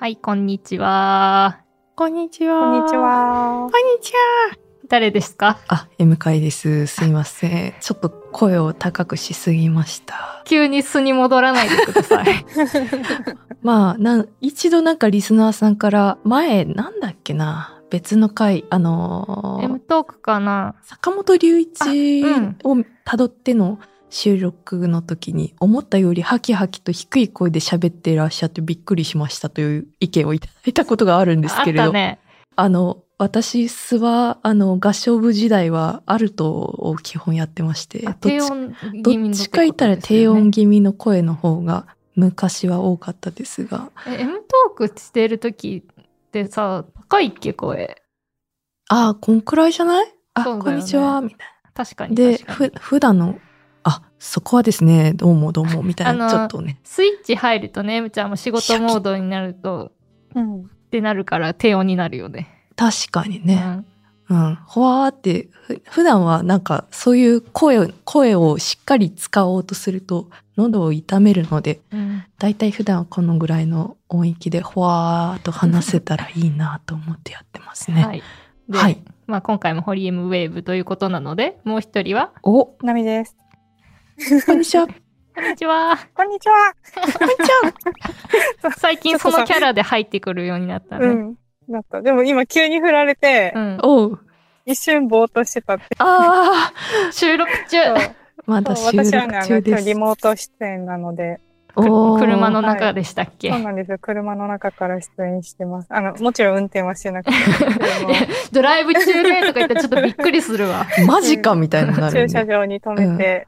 はい、こんにちは。こんにちは。こんにち。は。こんにちは。誰ですか？あ、M 会です。すいません。ちょっと声を高くしすぎました。急に素に戻らないでください。まあ、なん、一度なんかリスナーさんから、前、なんだっけな、別の回、あのー M トークかな坂本龍一を辿っての収録の時に、思ったよりハキハキと低い声で喋っていらっしゃってびっくりしましたという意見をいただいたことがあるんですけれど、たね。あの、私、スは、あの、合唱部時代は、アルトを基本やってまして、あどっち低音ど気味のっちか言ったら低音気味の声の方が昔は多かったですが、え M トークしてる時ってさ、高いっけ声？ああ、こんくらいじゃない？あ、ねこんにちは、みたい確かな。確かにふ、普段の、あ、そこはですね、どうもどうも、みたいな、ちょっとね。スイッチ入るとね、M ちゃんも仕事モードになると、うん。ってなるから低音になるよね。確かにね。うんうん。ほわーって、ふ普段はなんか、そういう声を、声をしっかり使おうとすると、喉を痛めるので、うんだいたい普段はこのぐらいの音域でほわーっと話せたらいいなと思ってやってますね。はい。で、はいまあ今回もホリエムウェーブということなので、もう一人は、お、なみです。こんにちは。こんにちは。こんにちは。こんにちは。最近そのキャラで入ってくるようになったね。うん。だった。でも今急に振られて、うんおう。一瞬ぼーっとしてたって。ああ、収録中まだ収録私はね、あの、中です今日リ。モート出演なので、車の中でしたっけ、そうなんですよ。車の中から出演してます。あの、もちろん運転はしてなくて、ドライブ中ねとか言ったらちょっとびっくりするわ。マジかみたいになる、駐車ね。場に止めて、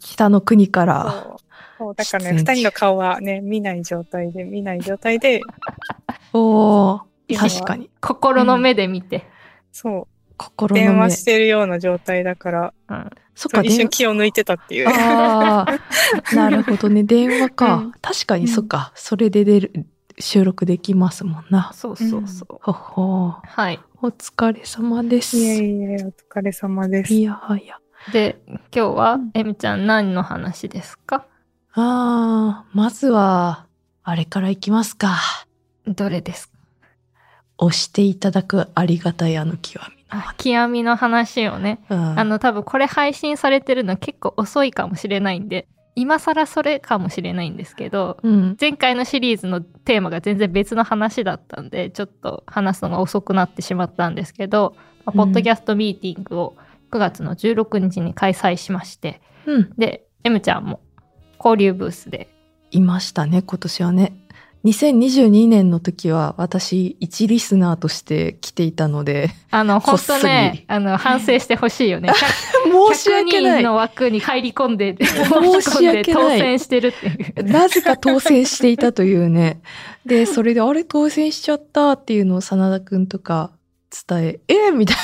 北の国から。そう。そうだからね、出演中二人の顔はね、見ない状態で、見ない状態で、おー今は確かに。心の目で見て。そう、心の目電話。してるような状態だから、うんそっか、一瞬電気を抜いてたっていう。ああ、なるほどね。電話か。うん確かにうんそっか。それで出る、収録できますもんな。そうそうそう。ほほーはい。お疲れ様です。いえいえ、お疲れ様です。いやはや。で、今日はうん、エミちゃん何の話ですか？ああ、まずは、あれからいきますか。どれですか？押していただくありがたいあの極みのあ極みの話をね。うんあの、多分これ配信されてるの結構遅いかもしれないんで、今更それかもしれないんですけど、うん。前回のシリーズのテーマが全然別の話だったんでちょっと話すのが遅くなってしまったんですけど、まあうんポッドキャストミーティングを9月の16日に開催しましてうん。で M ちゃんも交流ブースでいましたね、今年はね。2022年の時は私、一リスナーとして来ていたので、あの本当ねあの反省してほしいよね申し訳な100人い。の枠に入り込んで申し訳ない当選してるっていうなぜか当選していたというね。で、それで、あれ当選しちゃったっていうのを真田くんとか伝え、えみたい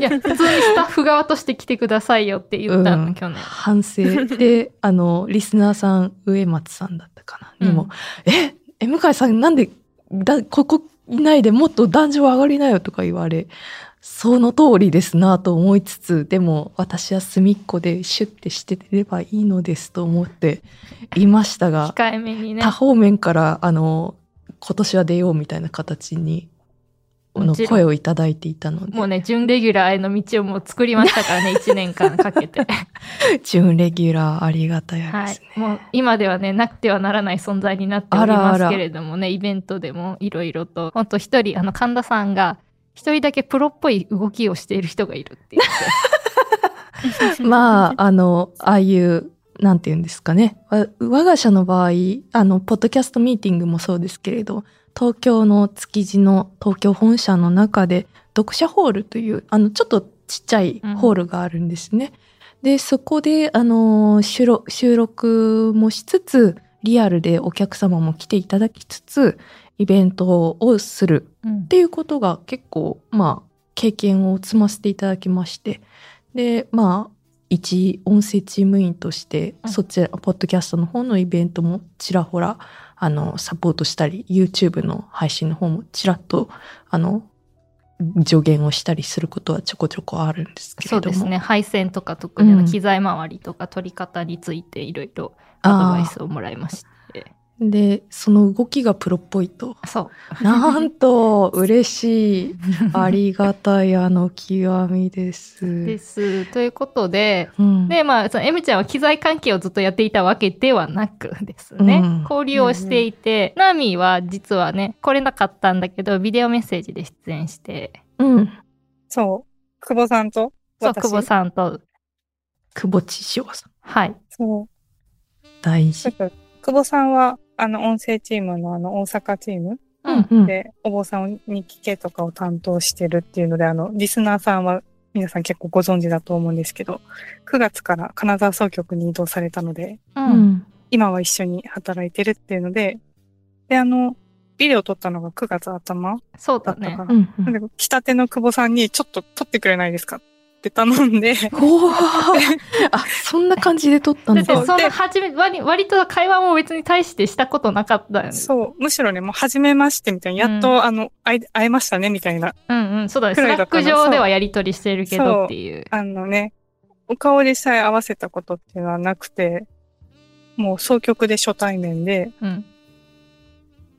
いや普通にスタッフ側として来てくださいよって言ったの、うん。去年。な反省。で、あの、リスナーさん、上松さんだったかな、にも、え、え、向井さんなんで、だ、ここいないでもっと壇上上がりなよとか言われ、その通りですなと思いつつ、でも私は隅っこでシュッてしてればいいのですと思っていましたが、控えめにね。他方面から、あの、今年は出ようみたいな形に、あの声をいただいていたので、もうね、準レギュラーへの道をもう作りましたからね、1年間かけて。準レギュラーありがたいではいすね。。もう今ではね、なくてはならない存在になっておりあらますあらけれどもね、イベントでもいろいろと。ほんと一人、あの、神田さんが、一人だけプロっぽい動きをしている人がいるって言って。まあ、あの、ああいう、なんて言うんですかね。わ我が社の場合、あの、ポッドキャストミーティングもそうですけれど、東京の築地の東京本社の中で、読者ホールという、あの、ちょっとちっちゃいホールがあるんですね。で、そこで、あの、収録収録もしつつ、リアルでお客様も来ていただきつつ、イベントをするうん。っていうことが結構、まあ、経験を積ませていただきまして、で、まあ、一音声チーム員として、うん。そちら、ポッドキャストの方のイベントもちらほら、あの、サポートしたり、YouTube の配信の方もちらっと、あの、助言をしたりすることはちょこちょこあるんですけれども。そうですね。配線とか特に機材周りとか取り方についていろいろアドバイスをもらいまして。で、その動きがプロっぽいと。そう。なんと、嬉しい。ありがたい、あの極みです。です。ということで、うん、で、まあ、その M ちゃんは機材関係をずっとやっていたわけではなくですね、うん交流をしていて、ナーミーは実はね、来れなかったんだけど、ビデオメッセージで出演して、うん。そう。久保さんと？そう、私？久保さんと、久保千代さん。はい。そう。大事。久保さんは、あの、音声チームのあの、大阪チームうん。うん。で、お坊さんに聞けとかを担当してるっていうので、あの、リスナーさんは皆さん結構ご存知だと思うんですけど、9月から金沢総局に移動されたので、う。うんん。今は一緒に働いてるっていうので、で、あの、ビデオ撮ったのが9月頭そうだねだったか。ら。うん。なんで、来たての久保さんにちょっと撮ってくれないですかって頼んで、おーあ、そんな感じで撮ったんだ。だってそそうでの初め割割と会話も別に対してしたことなかったよね。そう、むしろね、もう初めましてみたいな、やっと、あの、会え会えましたねみたいな、うんうん、そうだね。 Slack 上ではやりとりしてるけどっていう。あのね、お顔でさえ合わせたことっていうのはなくて、もう総局で初対面で、うん。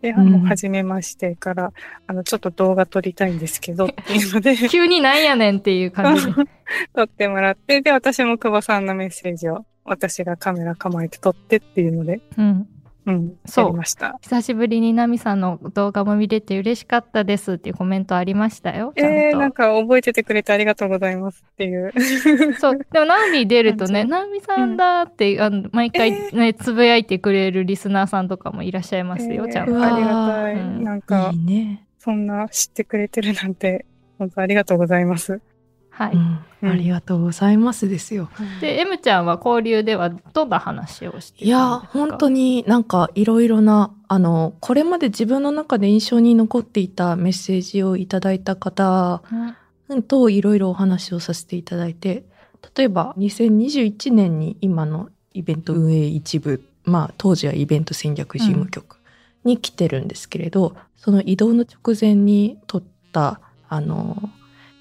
で、あうんの、初めましてから、あの、ちょっと動画撮りたいんですけど っていうので、急になんやねんっていう感じで。撮ってもらって、で、私も久保さんのメッセージを、私がカメラ構えて撮ってっていうので、うん。うん、そうやりました。久しぶりにナミさんの動画も見れて嬉しかったですっていうコメントありましたよ。ちゃんと。えー、なんか覚えててくれてありがとうございますっていう。そう。でも、ナミ出るとね、感ナミさんだって、あの毎回えね、つぶやいてくれるリスナーさんとかもいらっしゃいますよ、えーちゃんと。ありがたい。うんなんかいい、ね。そんな知ってくれてるなんて、本当ありがとうございます。はい。うん。ありがとうございますですよ。で、M ちゃんは交流ではどんな話をしていや、本当に。になんかいろいろな、あの、これまで自分の中で印象に残っていたメッセージをいただいた方うんといろいろお話をさせていただいて、例えば2021年に今のイベント運営一部、まあ当時はイベント戦略事務局に来てるんですけれど、その移動の直前に撮った、あの、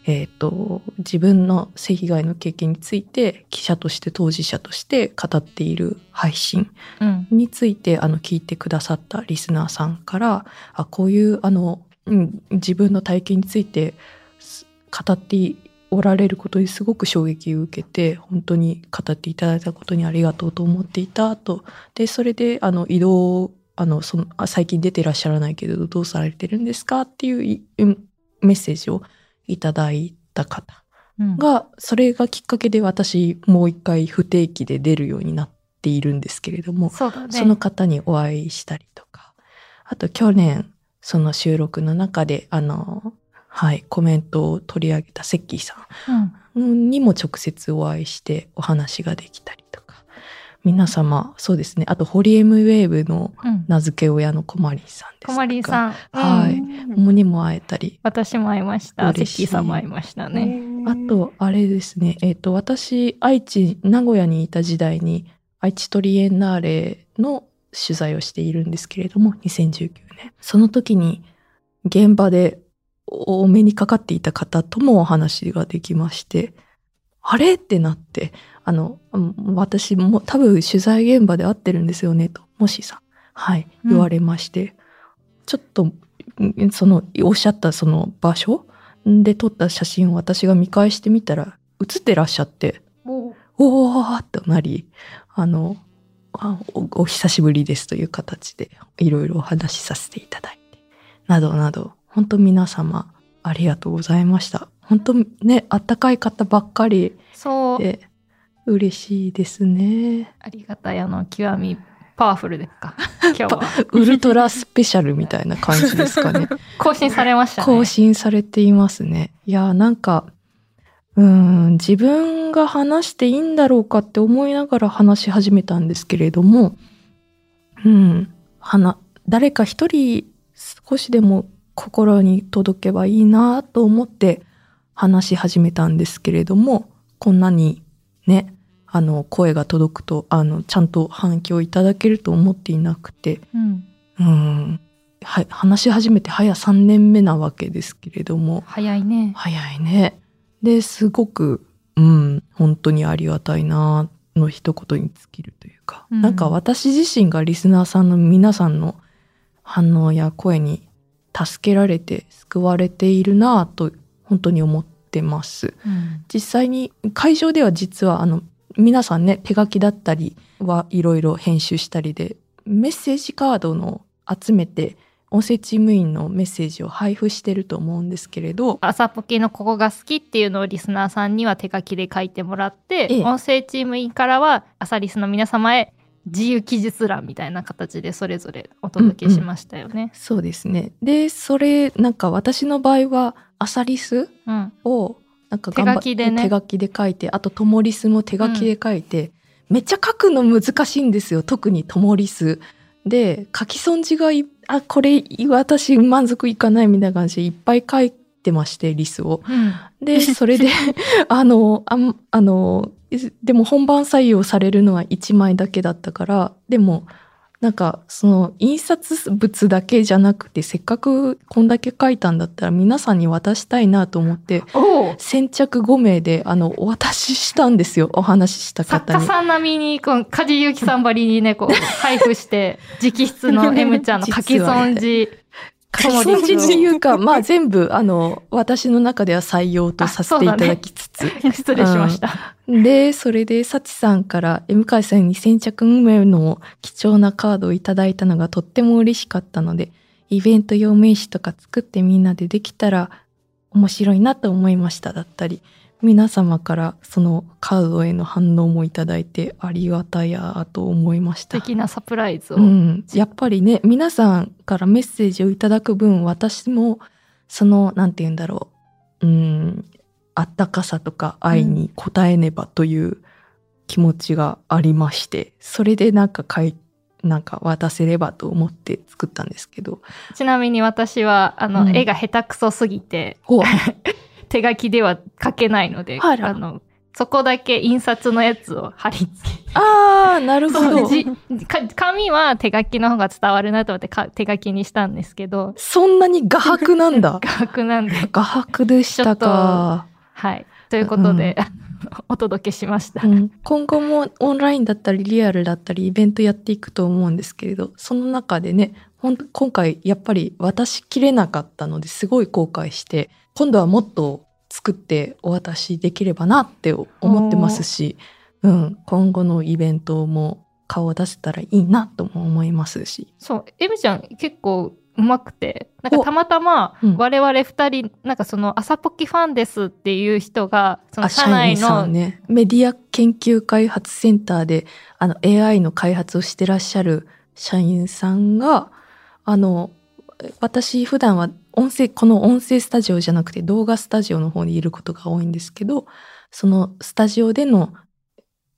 えっ、と、自分の性被害の経験について記者として当事者として語っている配信うん。についてあの聞いてくださったリスナーさんからあこういうあの、うん、自分の体験についてす語っておられることにすごく衝撃を受けて本当に語っていただいたことにありがとうと思っていたとでそれであの移動あのそのあ最近出てらっしゃらないけれどどうされてるんですか？っていうメッセージをいただいた方うんがそれがきっかけで私もう一回不定期で出るようになっているんですけれどもそね。その方にお会いしたりとか、あと去年、その収録の中で、あの、はい、コメントを取り上げたセッキーさうんんにも直接お会いしてお話ができたり皆様、そうですね、あとホリエムウェーブのうん。名付け親のコマリンさんですとか？こまりんさん。はいうんもにも会えたり、私も会いました。セッ嬉しいキーさんも会いましたね。あと、あれですね、えっ、と、私、愛知、名古屋にいた時代に、愛知トリエンナーレの取材をしているんですけれども、2019年。その時に、現場でおお目にかかっていた方ともお話ができまして、あれ？ってなって、あの、うん私も多分取材現場で会ってるんですよね、と、もしさん、はい、うん。言われまして、ちょっと、んその、おっしゃったその場所で撮った写真を私が見返してみたら、写ってらっしゃって、おーっとなり、あの、あおお久しぶりですという形でいろいろお話しさせていただいて、などなど、本当皆様ありがとうございました。本当ね、あったかい方ばっかりそう。で、嬉しいですね。ありがたい。あの、極み、パワフルですか？今日は。ウルトラスペシャルみたいな感じですかね。更新されましたね。更新されていますね。いやー、なんか、うーん、自分が話していいんだろうかって思いながら話し始めたんですけれども、うん、話、誰か一人少しでも心に届けばいいなと思って話し始めたんですけれども、こんなにね、あの、声が届くと、あの、ちゃんと反響いただけると思っていなくて、うん。うん、は話し始めて早3年目なわけですけれども、早いね。早いね。で、すごく、うん、本当にありがたいな、の一言に尽きるというか、うんなんか私自身がリスナーさんの皆さんの反応や声に助けられて救われているなぁと本当に思ってます。うん。実際に会場では実はあの皆さんね手書きだったりはいろいろ編集したりでメッセージカードの集めて音声チーム員のメッセージを配布してると思うんですけれど。朝ポケのここが好きっていうのをリスナーさんには手書きで書いてもらって、ええ。音声チーム員からは朝リスの皆様へ自由記述欄みたいな形でそれぞれお届けしましたよね。そうですね。でそれなんか私の場合はアサリスうん、をなんか手書きでね。手書きで書いてあとトモリスも手書きで書いて、めっちゃ書くの難しいんですよ。特にトモリス。で書き損じがいあこれ私満足いかないみたいな感じでいっぱい書いてましてリスを。うん。でそれで あのあんあのでも本番採用されるのは1枚だけだったからでもなんかその印刷物だけじゃなくてせっかくこんだけ書いたんだったら皆さんに渡したいなと思って先着5名であのお渡ししたんですよ。お話しした作方に。家さん並みにこの梶裕貴さんばりにねこう配布して直筆の M ちゃんの 書き損じ書き損じっていうかまあ全部あの私の中では採用とさせていただきつつ、失礼しました。で、それで、サチさんから M 会さんに先着運命の貴重なカードをいただいたのがとっても嬉しかったので、イベント用名刺とか作ってみんなでできたら面白いなと思いましただったり、皆様からそのカードへの反応もいただいてありがたやと思いました。素敵なサプライズを。うん、やっぱりね皆さんからメッセージをいただく分私もそのなんて言うんだろう。うん。あったかさとか愛に応えねばという気持ちがありまして、それでなんかかいなんか渡せればと思って作ったんですけど。ちなみに私はあの、うん。絵が下手くそすぎて 手書きでは書けないのであら。のそこだけ印刷のやつを貼り付けあーなるほど。紙は手書きの方が伝わるなと思ってか手書きにしたんですけど。そんなに画伯なんだ。画伯なんで。画伯でしたか。はい。ということで、お届けしました、うん、今後もオンラインだったりリアルだったりイベントやっていくと思うんですけれどその中でね今回やっぱり渡しきれなかったのですごい後悔して今度はもっと作ってお渡しできればなって思ってますし、うん、今後のイベントも顔を出せたらいいなとも思いますし。そう、エミちゃん結構うまくて、なんかたまたまうん。我々二人、なんかその朝ポキファンですっていう人が、そのあ社内の、ね。メディア研究開発センターであの AI の開発をしてらっしゃる社員さんがあの私普段は音声この音声スタジオじゃなくて動画スタジオの方にいることが多いんですけどそのスタジオでの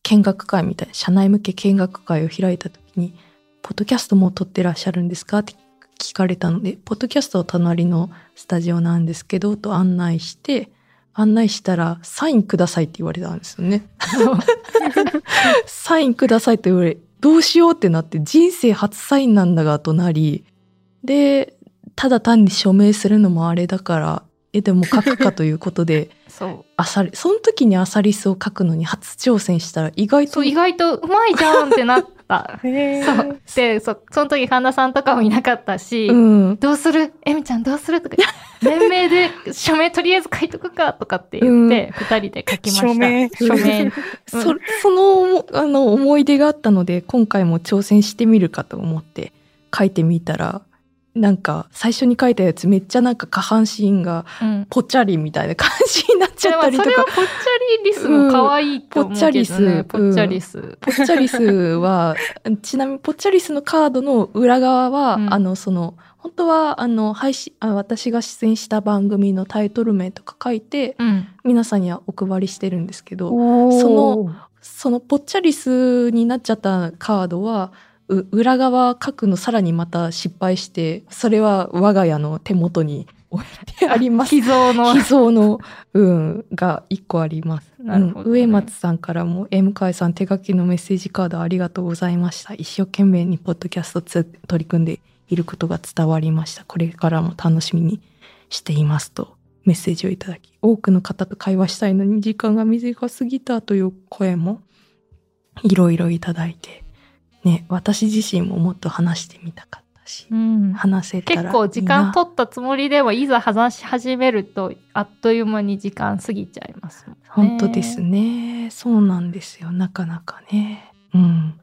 見学会みたいな社内向け見学会を開いた時に「ポッドキャストも撮ってらっしゃるんですか?」って聞かれたので「ポッドキャストは隣のスタジオなんですけど」と案内して案内したら「サインください」って言われたんですよね。サインくださいと言われどうしようってなって人生初サインなんだがとなりでただ単に署名するのもあれだからえでも書くかということで そう。アサリその時にアサリスを書くのに初挑戦したら意外と意外とうまいじゃんってなった。へーそう。で、そその時神田さんとかもいなかったし、うんどうする？エミちゃんどうする？とか 連名で署名とりあえず書いとくかとかって言って、二、人で書きました。署名署名。そそのあの思い出があったので今回も挑戦してみるかと思って書いてみたらなんか最初に書いたやつめっちゃなんか下半身がうん。ぽっちゃりみたいな感じになっちゃったりとかでもそれはぽっちゃりリスも可愛いと思うけどね。うんぽっちゃりス。ぽっちゃりスはちなみにぽっちゃりス のカードの裏側は、うんあのその本当はあの配信あ私が出演した番組のタイトル名とか書いてうん。皆さんにはお配りしてるんですけどそそのそのぽっちゃりスになっちゃったカードはう裏側書くのさらにまた失敗してそれは我が家の手元に置いてあります 秘蔵の秘蔵の、うん、が一個あります。ねうん、上松さんからも、M 会さん手書きのメッセージカードありがとうございました。一生懸命にポッドキャストつ取り組んでいることが伝わりました。これからも楽しみにしていますとメッセージをいただき、多くの方と会話したいのに時間が短すぎたという声もいろいろいただいて、ね、私自身ももっと話してみたかったし、うん話せたら結構時間取ったつもりでもいざ話し始めるとあっという間に時間過ぎちゃいますね。本当ですね。そうなんですよ。なかなかね。うん。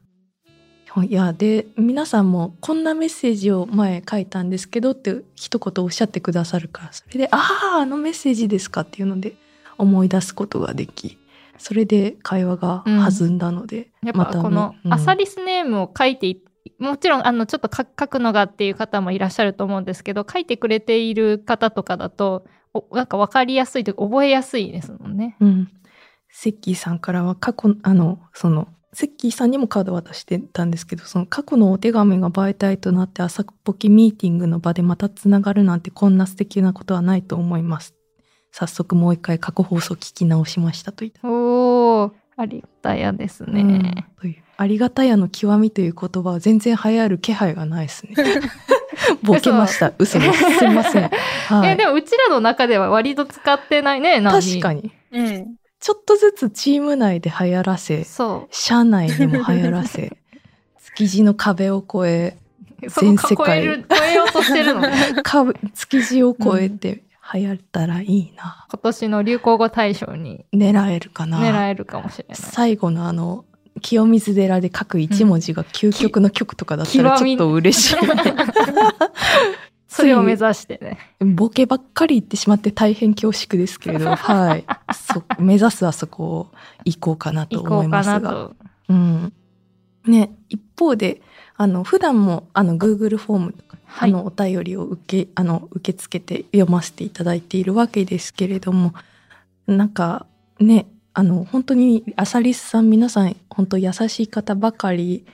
いや、で、皆さんもこんなメッセージを前書いたんですけどって一言おっしゃってくださるから、それで、ああ、あのメッセージですかっていうので思い出すことができ、それで会話が弾んだので、やっまたぱこのうんアサリスネームを書いていもちろんあのちょっと書書くのがっていう方もいらっしゃると思うんですけど書いてくれている方とかだとおなんか分かりやすいというか覚えやすいですもんね。うん。セッキーさんからは過去、あの、その、セッキーさんにもカード渡してたんですけど、その過去のお手紙が媒体となって朝っぽきミーティングの場でまたつながるなんてこんな素敵なことはないと思います。早速もう一回過去放送聞き直しましたといった。おーありがたやですね。うんというありがたやの極みという言葉は全然流行る気配がないですね。ボケました。嘘です。すいません。はいい。やでもうちらの中では割と使ってないね確かに。うん。ちょっとずつチーム内で流行らせ、そ社内でも流行らせ、築地の壁を越え、全世界超えようとしてるの築地を越えて流行ったらいいな。今年の流行語大賞に狙えるかな。狙えるかもしれない。最後のあの、清水寺で書く一文字が究極の曲とかだったらきちょっと嬉しい。それを目指してね。ボケばっかり言ってしまって大変恐縮ですけれど、はい。そ目指すはそこを行こうかなと思いうますが。うん。ね、一方で、あの、普段も、あの、Google フォームとか、はい。あの、お便りを受け、あの、受け付けて読ませていただいているわけですけれども、なんか、ね、あの、本当に、アサリスさん皆さん、本当優しい方ばかり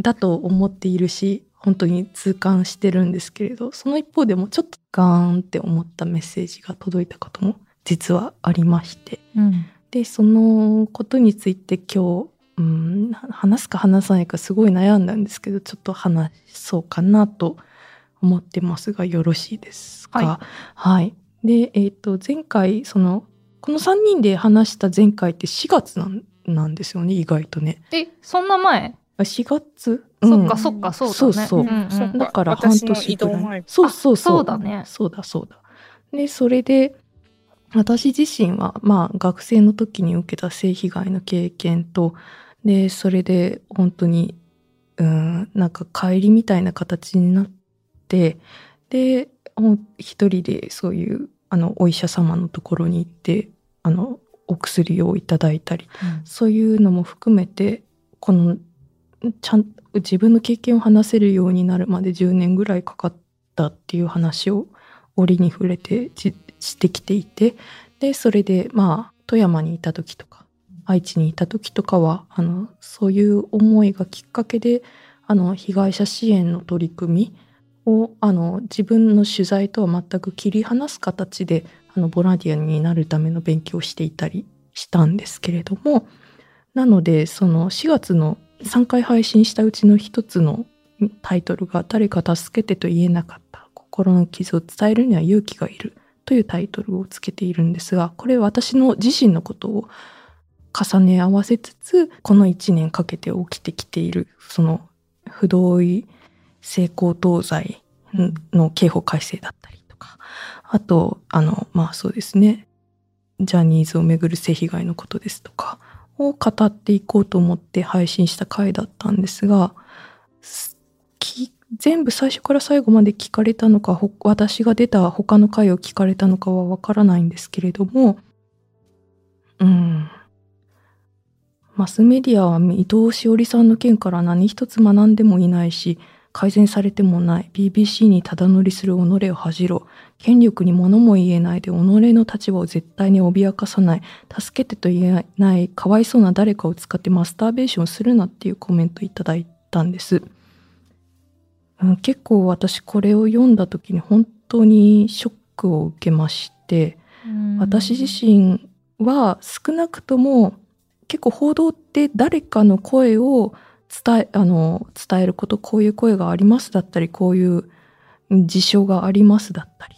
だと思っているし、本当に痛感してるんですけれど、その一方でもちょっとガーンって思ったメッセージが届いたことも実はありまして、うん。でそのことについて今日、うん、話すか話さないかすごい悩んだんですけどちょっと話そうかなと思ってますがよろしいですか？はい、で、えっと前回そのこの3人で話した前回って4月なんなんですよね意外とね。え、そんな前？あ4月、そっかそっかそうだね。そうそううんうんそっだから半年ぐらい。そうそうそう。そうだねそうだそうだ。で、それで、私自身は、まあ、学生の時に受けた性被害の経験と、で、それで本当に、うん、なんか帰りみたいな形になって、で、一人でそういう、あの、お医者様のところに行って、あの、お薬をいただいたりそういうのも含めてこのちゃん自分の経験を話せるようになるまで10年ぐらいかかったっていう話を折に触れてじしてきていてでそれでまあ富山にいた時とか愛知にいた時とかはあのそういう思いがきっかけであの被害者支援の取り組みをあの自分の取材とは全く切り離す形であのボランティアになるための勉強をしていたりしたんですけれどもなのでその4月の3回配信したうちの一つのタイトルが「誰か助けてと言えなかった心の傷を伝えるには勇気がいる」というタイトルをつけているんですがこれ私の自身のことを重ね合わせつつこの1年かけて起きてきているその不同意性交等罪の刑法改正だったりとかあとあのまあそうですね。ジャニーズをめぐる性被害のことですとかを語っていこうと思って配信した回だったんですが全部最初から最後まで聞かれたのか私が出た他の回を聞かれたのかはわからないんですけれどもうん。マスメディアは伊藤詩織さんの件から何一つ学んでもいないし改善されてもない。BBC にただ乗りする己を恥じろ。権力に物も言えないで己の立場を絶対に脅かさない。助けてと言えないかわいそうな誰かを使ってマスターベーションするなっていうコメントいただいたんです、うん、結構私これを読んだ時に本当にショックを受けまして。私自身は少なくとも結構報道って誰かの声を伝えあの伝えることこういう声がありますだったりこういう事象がありますだったり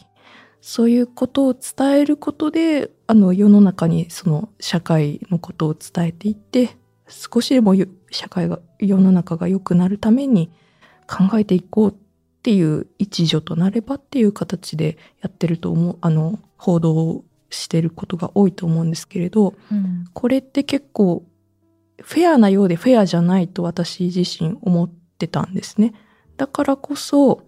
そういうことを伝えることであの世の中にその社会のことを伝えていって少しでも社会が世の中が良くなるために考えていこうっていう一助となればっていう形でやってると思うあの報道してることが多いと思うんですけれどうんこれって結構フェアなようでフェアじゃないと私自身思ってたんですね。だからこそ、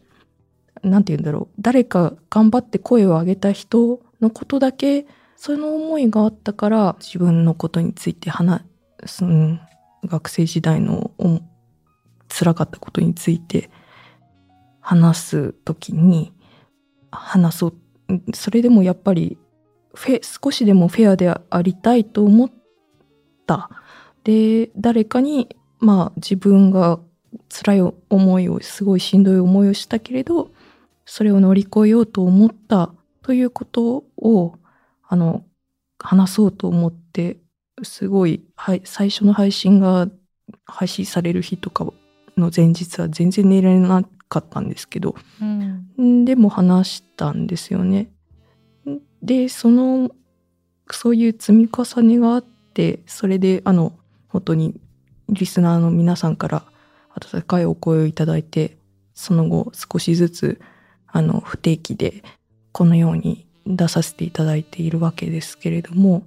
なんて言うんだろう。誰か頑張って声を上げた人のことだけ、その思いがあったから自分のことについて話す、うん学生時代のお辛かったことについて話すときに話そう。それでもやっぱり少しでもフェアでありたいと思った。で、誰かに、まあ自分が辛い思いを、すごいしんどい思いをしたけれど、それを乗り越えようと思ったということを、あの、話そうと思って、すごい、はい、最初の配信が配信される日とかの前日は全然寝られなかったんですけど、うんんでも話したんですよね。で、その、そういう積み重ねがあって、それで、あの、本当に、リスナーの皆さんから温かいお声をいただいて、その後、少しずつ、あの、不定期で、このように出させていただいているわけですけれども、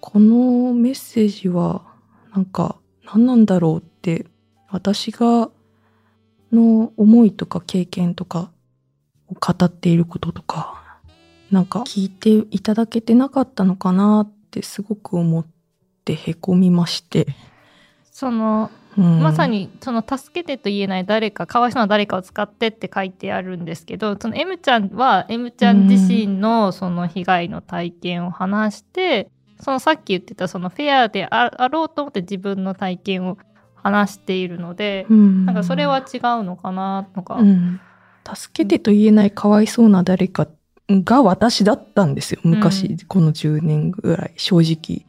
このメッセージは、なんか、何なんだろうって、私が、の思いとか経験とかを語っていることとか、なんか聞いていただけてなかったのかなってすごく思ってへこみまして。そのうんまさにその助けてと言えない誰かかわいそうな誰かを使ってって書いてあるんですけどその M ちゃんは M ちゃん自身のその被害の体験を話してそのさっき言ってたそのフェアでああろうと思って自分の体験を話しているのでうんなんかそれは違うのかなとか。うん助けてと言えないかわいそうな誰かが私だったんですよ。昔、うんこの10年ぐらい、正直。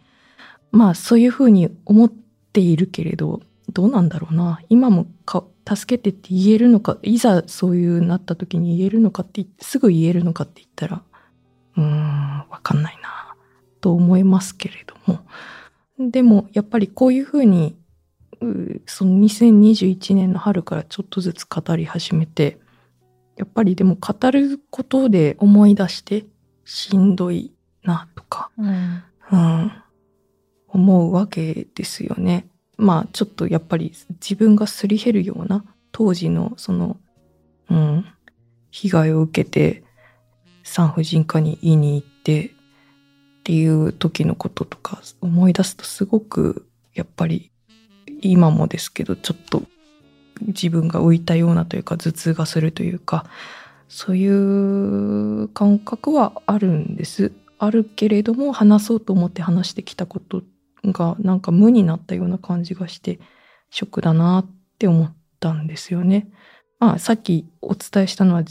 まあ、そういうふうに思っているけれど、どうなんだろうな。今もか助けてって言えるのか、いざそういうなった時に言えるのかってすぐ言えるのかって言ったら、うーん、わかんないな、と思いますけれども。でも、やっぱりこういうふうに、うその2021年の春からちょっとずつ語り始めて、やっぱりでも語ることで思い出してしんどいなとか、うんうん、思うわけですよね。まあちょっとやっぱり自分がすり減るような当時のその、うん、被害を受けて産婦人科に言いに行ってっていう時のこととか思い出すとすごくやっぱり今もですけどちょっと自分が浮いたようなというか頭痛がするというかそういう感覚はあるんです。あるけれども話そうと思って話してきたことがなんか無になったような感じがしてショックだなって思ったんですよね。まあさっきお伝えしたのは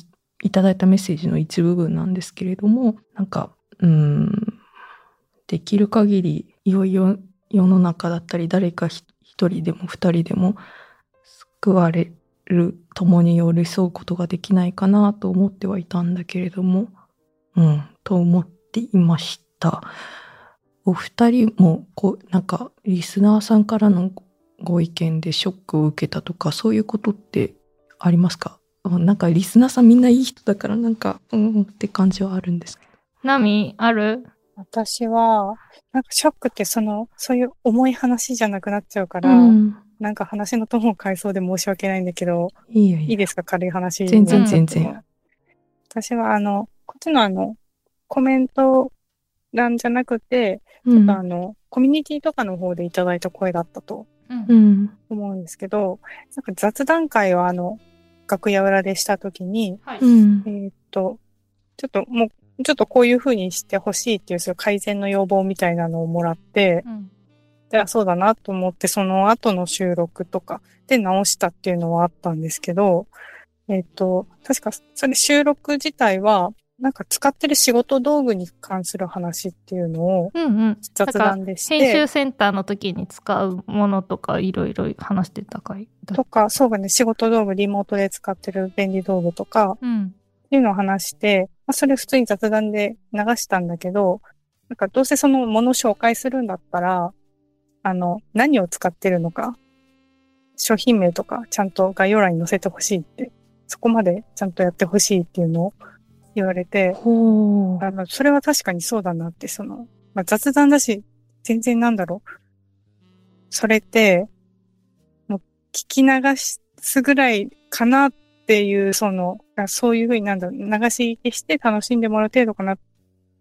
いただいたメッセージの一部分なんですけれどもなんかうんできる限りいよいよ世の中だったり誰か一人でも二人でも救われる共に寄り添うことができないかなと思ってはいたんだけれどもうんと思っていました。お二人もこうなんかリスナーさんからのご意見でショックを受けたとかそういうことってありますか？うんなんかリスナーさんみんないい人だからなんかうんうんって感じはあるんですけど。ナミある？私は、なんかショックってその、そういう重い話じゃなくなっちゃうから、うん、なんか話のトーンを変えそうで申し訳ないんだけど、いいよいいよ。いいですか？軽い話。全然全然。私はあの、こっちのあの、コメント欄じゃなくて、うん。あの、コミュニティとかの方でいただいた声だったとうん。うん。思うんですけど、なんか雑談会をあの、楽屋裏でしたときに、はい。うん。えーっと、ちょっともう、ちょっとこういう風にしてほしいっていう、そういう改善の要望みたいなのをもらって、うんで、あそうだなと思って、その後の収録とかで直したっていうのはあったんですけど、えっ、と、確か、それ収録自体は、なんか使ってる仕事道具に関する話っていうのをうんうん。雑談でし編て、集センターの時に使うものとかいろいろ話してたかいとか、そうだね、仕事道具、リモートで使ってる便利道具とか、うん。っていうのを話して、まあ、それ普通に雑談で流したんだけど、なんかどうせそのものを紹介するんだったら、あの、何を使ってるのか、商品名とかちゃんと概要欄に載せてほしいって、そこまでちゃんとやってほしいっていうのを言われて。あの、それは確かにそうだなって、その、まあ、雑談だし、全然なんだろう。それって、もう聞き流すぐらいかなっていう、その、あそういうふうになんだろう、流し聞きして楽しんでもらう程度かなっ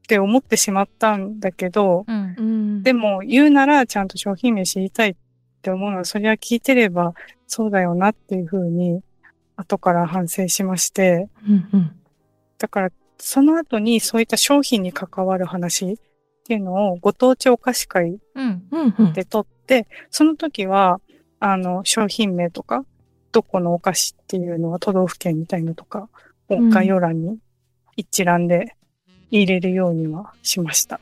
て思ってしまったんだけど、うんうん。でも言うならちゃんと商品名知りたいって思うのは、それは聞いてればそうだよなっていうふうに、後から反省しまして、うんうん。だから、その後にそういった商品に関わる話っていうのをご当地お菓子会うんうんうん。で取って、その時は、あの、商品名とか、どこのお菓子っていうのは都道府県みたいのとか概要欄に一覧で入れるようにはしました。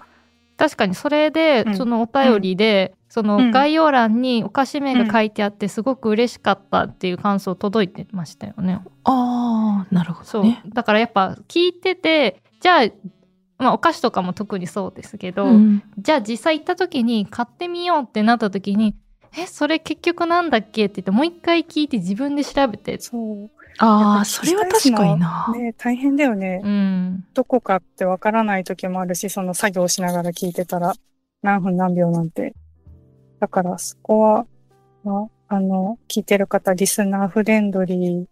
確かにそれで、うんそのお便りで、そうんの概要欄にお菓子名が書いてあってすごく嬉しかったっていう感想届いてましたよね。ああ、なるほそう、どね。だからやっぱ聞いててじゃあまあお菓子とかも特にそうですけど、うんじゃあ実際行った時に買ってみようってなった時にえそれ結局なんだっけ？って言ってもう一回聞いて自分で調べてそう。ああ、それは確かにな。ね、大変だよね。うんどこかってわからない時もあるし、その作業しながら聞いてたら、何分何秒なんて。だから、そこは、まあ、あの、聞いてる方、リスナーフレンドリ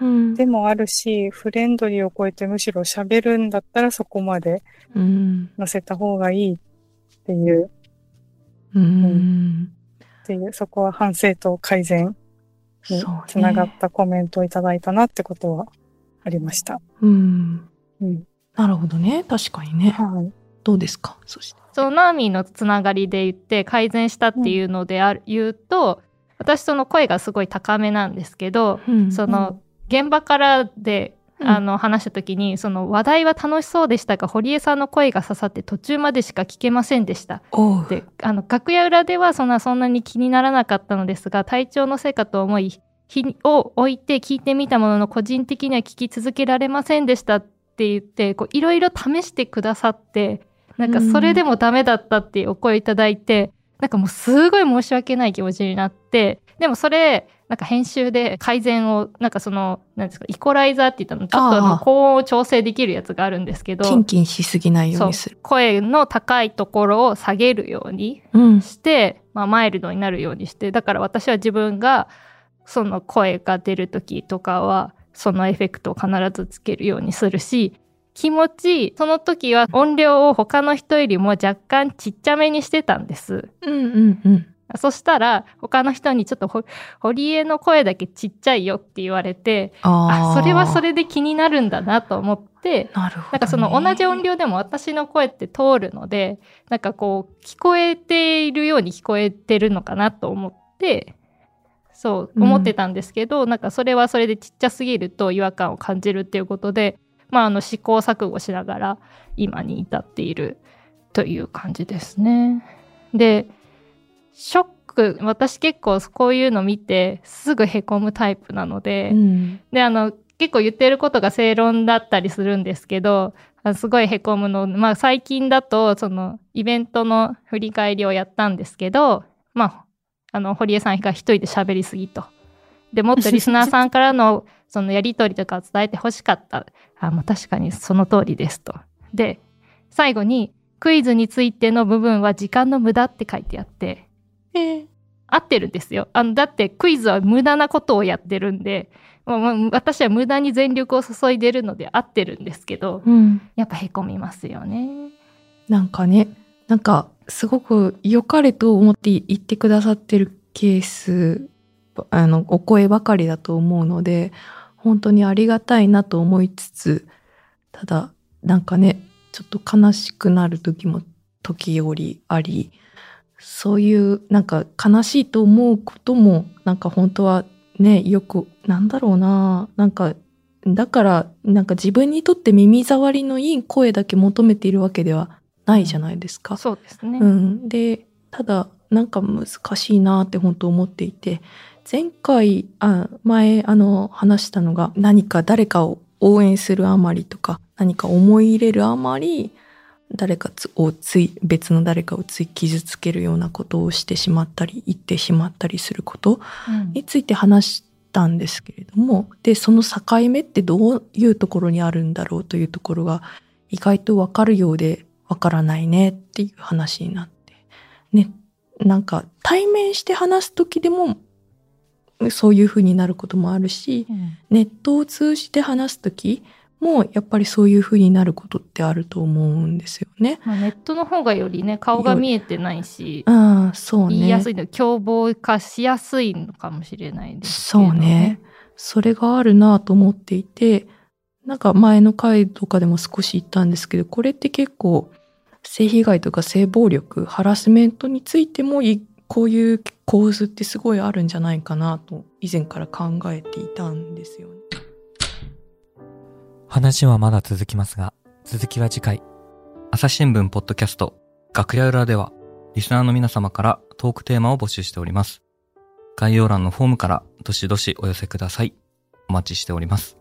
うんーでもあるし、フレンドリーを超えてむしろ喋るんだったらそこまでうん。載せた方がいいっていう、うん。っていう、そこは反省と改善につながったコメントをいただいたなってことはありました。うん。うん。なるほどね。確かにね。はい。どうですか？そして。そのナーミーのつながりで言って改善したっていうのである、言うと私その声がすごい高めなんですけど、うんその現場からで、うんあの話した時にその話題は楽しそうでしたが堀江さんの声が刺さって途中までしか聞けませんでした。であの楽屋裏ではそんなそんなに気にならなかったのですが体調のせいかと思い日を置いて聞いてみたものの個人的には聞き続けられませんでしたって言ってこういろいろ試してくださってなんかそれでもダメだったっていうお声いただいて、なんかもうすごい申し訳ない気持ちになってでもそれなんか編集で改善をなんかそのなんですかイコライザーって言ったのちょっとあの高音を調整できるやつがあるんですけどキンキンしすぎないようにする。声の高いところを下げるようにうん。して、まあ、マイルドになるようにしてだから私は自分がその声が出る時とかはそのエフェクトを必ずつけるようにするし気持ちその時は音量を他の人よりも若干ちっちゃめにしてたんです。うんうんうん。そしたら他の人にちょっとほ堀江の声だけちっちゃいよって言われてあそれはそれで気になるんだなと思ってなるほど、ね。なんかその同じ音量でも私の声って通るのでなんかこう聞こえているように聞こえてるのかなと思ってそううん思ってたんですけど、なんかそれはそれでちっちゃすぎると違和感を感じるっていうことで、まあ、あの試行錯誤しながら今に至っているという感じですね。でショック私結構こういうの見てすぐへこむタイプなので。うん。であの結構言ってることが正論だったりするんですけどあすごいへこむの、まあ、最近だとそのイベントの振り返りをやったんですけど、まあ、あの堀江さんが一人で喋りすぎと。でもっとリスナーさんからの そのやり取りとかを伝えてほしかった。あもう確かにその通りですと。で最後にクイズについての部分は時間の無駄って書いてあってえ ー合ってるんですよ。あのだってクイズは無駄なことをやってるんで、まあまあ私は無駄に全力を注いでるので合ってるんですけど、うん。やっぱへこみますよね。なんかね、なんかすごく良かれと思って言ってくださってるケース、あの、お声ばかりだと思うので、本当にありがたいなと思いつつ、ただ、なんかね、ちょっと悲しくなる時も時折あり、そういうなんか悲しいと思うことも、なんか本当はね、よく、なんだろうな、なんかだからなんか自分にとって耳障りのいい声だけ求めているわけではないじゃないですか。そうですね。うん、でただなんか難しいなって本当思っていて前回あ前あの話したのが何か誰かを応援するあまりとか何か思い入れるあまり誰かをつい、別の誰かをつい傷つけるようなことをしてしまったり、言ってしまったりすることについて話したんですけれども、で、その境目ってどういうところにあるんだろうというところが意外とわかるようでわからないねっていう話になって、ね、なんか対面して話す時でもそういうふうになることもあるし、うん、ネットを通じて話す時もやっぱりそういうふうになることってあると思うんですよね。まあ、ネットの方がよりね顔が見えてないしあそう、ね、言いやすいの凶暴化しやすいのかもしれないですけど、ね、そうねそれがあるなと思っていてなんか前の回とかでも少し言ったんですけどこれって結構性被害とか性暴力ハラスメントについてもこういう構図ってすごいあるんじゃないかなと以前から考えていたんですよね。話はまだ続きますが、続きは次回。朝日新聞ポッドキャスト、楽屋裏では、リスナーの皆様からトークテーマを募集しております。概要欄のフォームからどしどしお寄せください。お待ちしております。